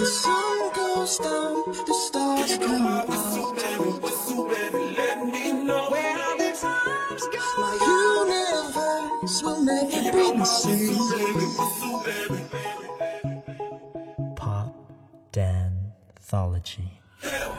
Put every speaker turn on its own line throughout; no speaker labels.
The sun goes down, the stars come out. Where the times go, my universe will never be the same.
Pop Danthology.
Now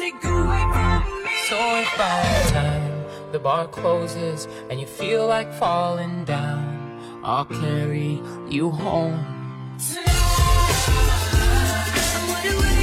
take away from me. So
if by the time the bar closes and you feel like falling down, I'll carry you home.
If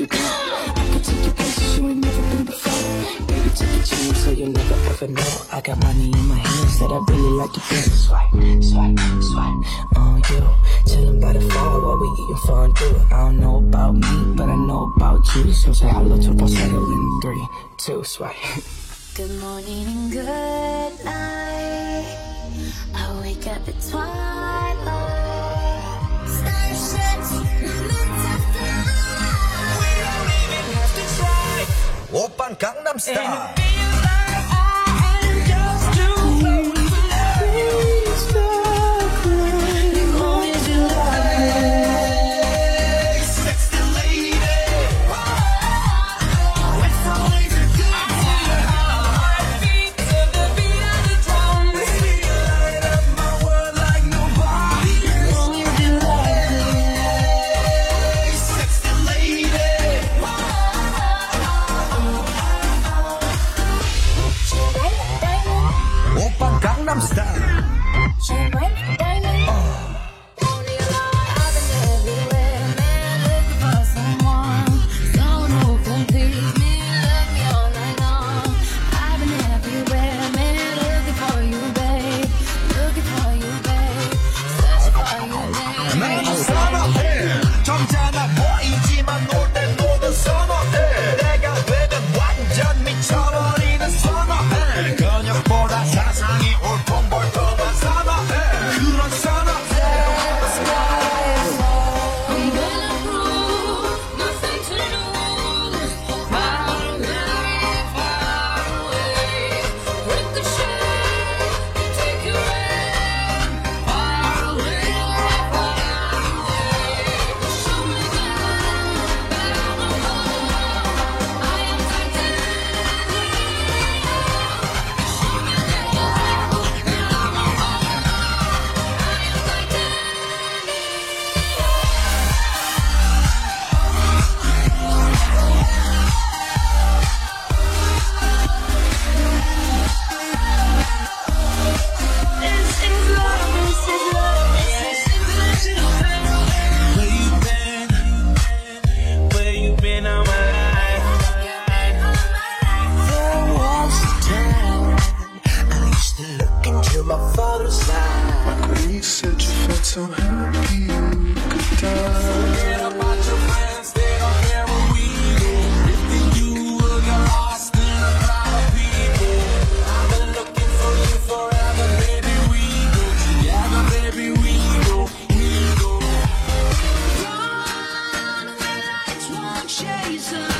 you go. I could take you places you ain't never been before. Baby, take a chance so you'll never ever know. I got money in my hands that I really like to spend. Swipe, swipe, swipe on you. Chilling by the fire while we eating fondue. I don't know about me, but I know about you. So say hello to falsetto in three, two, swipe.
Good morning and good night. I wake up at twilight. Starships,
Amsterdam. chaser